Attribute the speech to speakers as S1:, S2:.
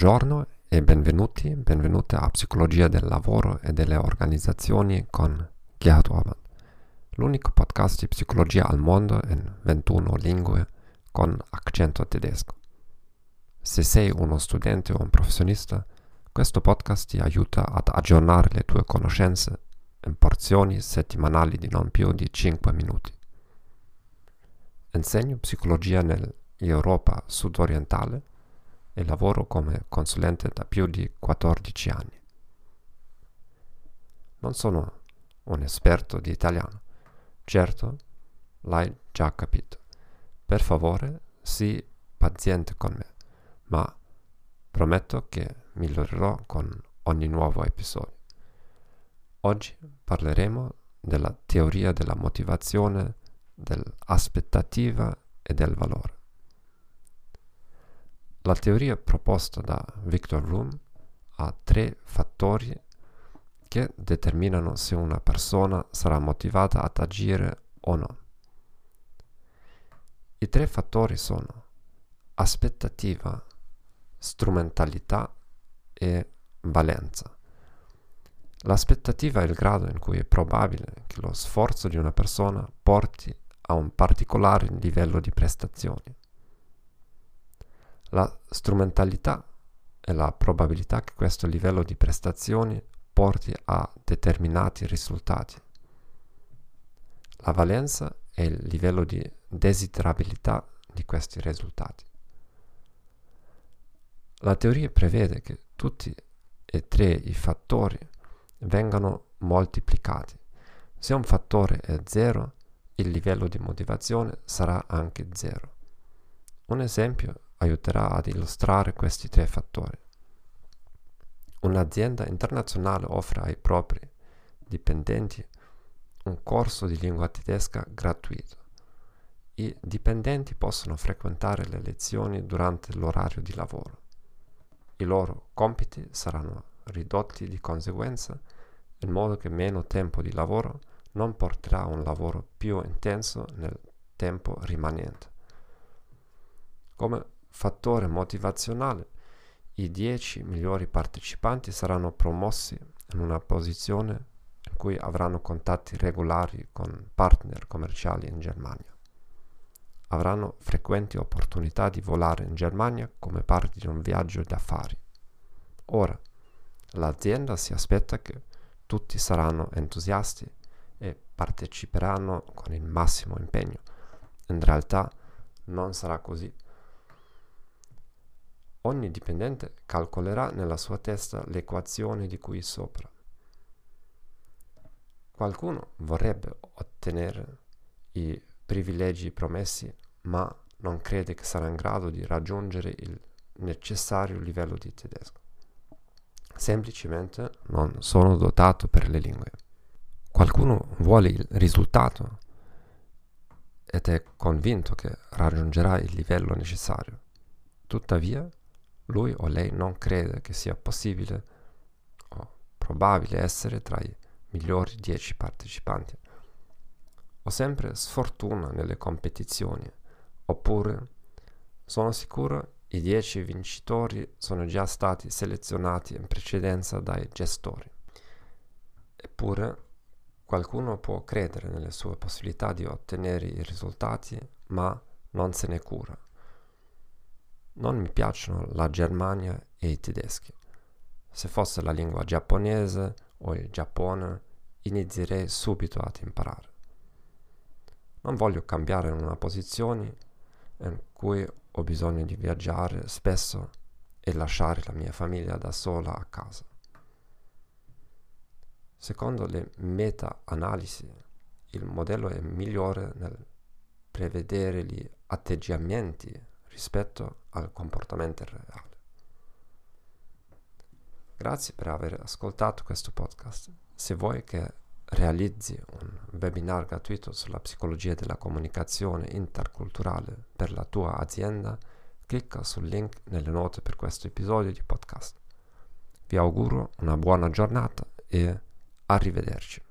S1: Buongiorno e benvenuti, benvenute a Psicologia del lavoro e delle organizzazioni con Gerhard Orban, l'unico podcast di psicologia al mondo in 21 lingue con accento tedesco. Se sei uno studente o un professionista, questo podcast ti aiuta ad aggiornare le tue conoscenze in porzioni settimanali di non più di 5 minuti. Insegno psicologia nell'Europa sudorientale e lavoro come consulente da più di 14 anni. Non sono un esperto di italiano, certo l'hai già capito. Per favore, sii paziente con me, ma prometto che migliorerò con ogni nuovo episodio. Oggi parleremo della teoria della motivazione, dell'aspettativa e del valore. La teoria proposta da Victor Room ha tre fattori che determinano se una persona sarà motivata ad agire o no. I tre fattori sono aspettativa, strumentalità e valenza. L'aspettativa è il grado in cui è probabile che lo sforzo di una persona porti a un particolare livello di prestazioni. La strumentalità è la probabilità che questo livello di prestazioni porti a determinati risultati. La valenza è il livello di desiderabilità di questi risultati. La teoria prevede che tutti e tre i fattori vengano moltiplicati. Se un fattore è zero, il livello di motivazione sarà anche zero. Un esempio aiuterà ad illustrare questi tre fattori. Un'azienda internazionale offre ai propri dipendenti un corso di lingua tedesca gratuito. I dipendenti possono frequentare le lezioni durante l'orario di lavoro. I loro compiti saranno ridotti di conseguenza in modo che meno tempo di lavoro non porterà a un lavoro più intenso nel tempo rimanente. Come fattore motivazionale, i 10 migliori partecipanti saranno promossi in una posizione in cui avranno contatti regolari con partner commerciali in Germania. Avranno frequenti opportunità di volare in Germania come parte di un viaggio d'affari. Ora, l'azienda si aspetta che tutti saranno entusiasti e parteciperanno con il massimo impegno. In realtà non sarà così Ogni dipendente calcolerà nella sua testa l'equazione di cui sopra. Qualcuno vorrebbe ottenere i privilegi promessi, ma non crede che sarà in grado di raggiungere il necessario livello di tedesco. Semplicemente non sono dotato per le lingue. Qualcuno vuole il risultato ed è convinto che raggiungerà il livello necessario. Tuttavia, lui o lei non crede che sia possibile o probabile essere tra i migliori dieci partecipanti. Ho sempre sfortuna nelle competizioni, oppure sono sicuro i dieci vincitori sono già stati selezionati in precedenza dai gestori. Eppure qualcuno può credere nelle sue possibilità di ottenere i risultati, ma non se ne cura non mi piacciono la Germania e i tedeschi. Se fosse la lingua giapponese o il Giappone, inizierei subito ad imparare. Non voglio cambiare una posizione in cui ho bisogno di viaggiare spesso e lasciare la mia famiglia da sola a casa. Secondo le meta-analisi, il modello è migliore nel prevedere gli atteggiamenti rispetto al comportamento reale. Grazie per aver ascoltato questo podcast. Se vuoi che realizzi un webinar gratuito sulla psicologia della comunicazione interculturale per la tua azienda, clicca sul link nelle note per questo episodio di podcast. Vi auguro una buona giornata e arrivederci.